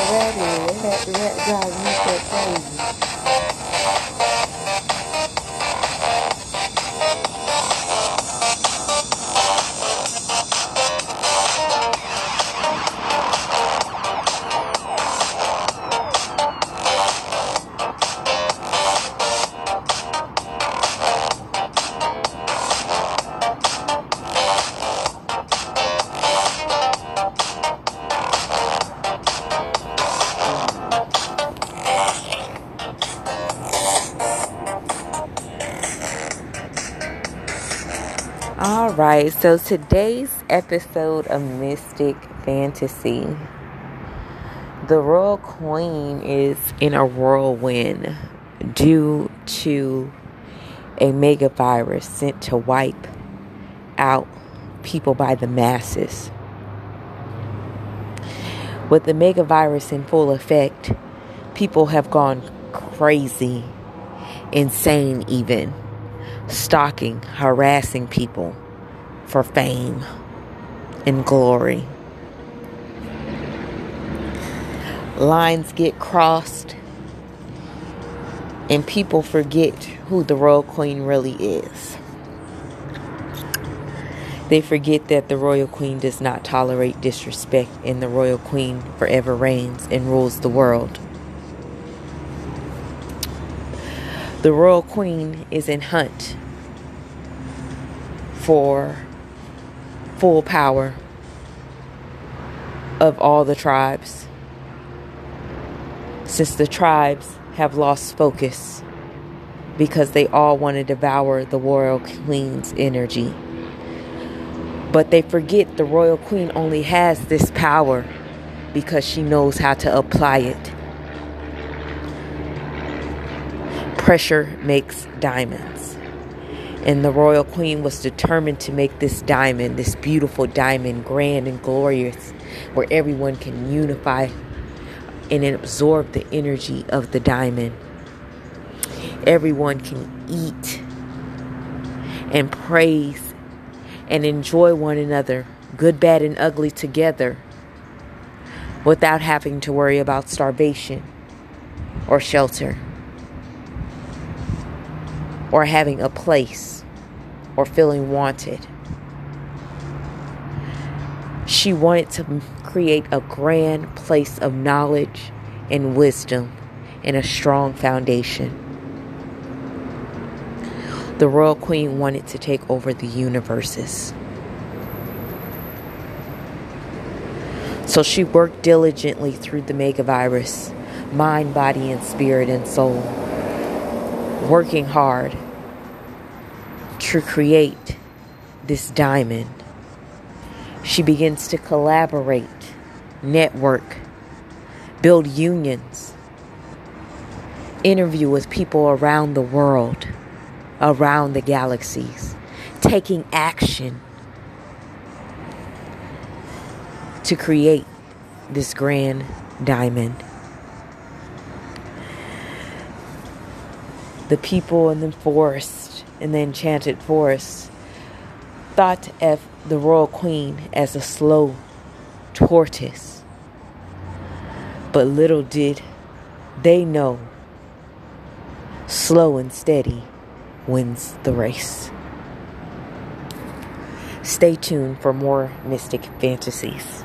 rat in. They had the rat drive me so crazy. All right, so today's episode of Mystic Fantasy, the Royal Queen is in a whirlwind due to a mega virus sent to wipe out people by the masses. With the mega virus in full effect, people have gone crazy, insane, even stalking, harassing people for fame and glory. Lines get crossed, and people forget who the Royal Queen really is. They forget that the Royal Queen does not tolerate disrespect, and the Royal Queen forever reigns and rules the world. The Royal Queen is in hunt for full power of all the tribes. Since the tribes have lost focus because they all want to devour the Royal Queen's energy. But they forget the Royal Queen only has this power because she knows how to apply it. Pressure makes diamonds. And the royal queen was determined to make this diamond, this beautiful diamond, grand and glorious, where everyone can unify and absorb the energy of the diamond. Everyone can eat and praise and enjoy one another, good, bad, and ugly together, without having to worry about starvation or shelter or having a place or feeling wanted. She wanted to create a grand place of knowledge and wisdom and a strong foundation. The Royal Queen wanted to take over the universes. So she worked diligently through the megavirus, mind, body, and spirit and soul working hard to create this diamond. She begins to collaborate, network, build unions, interview with people around the world, around the galaxies, taking action to create this grand diamond. The people in the forest, in the enchanted forest, thought of the royal queen as a slow tortoise. But little did they know, slow and steady wins the race. Stay tuned for more mystic fantasies.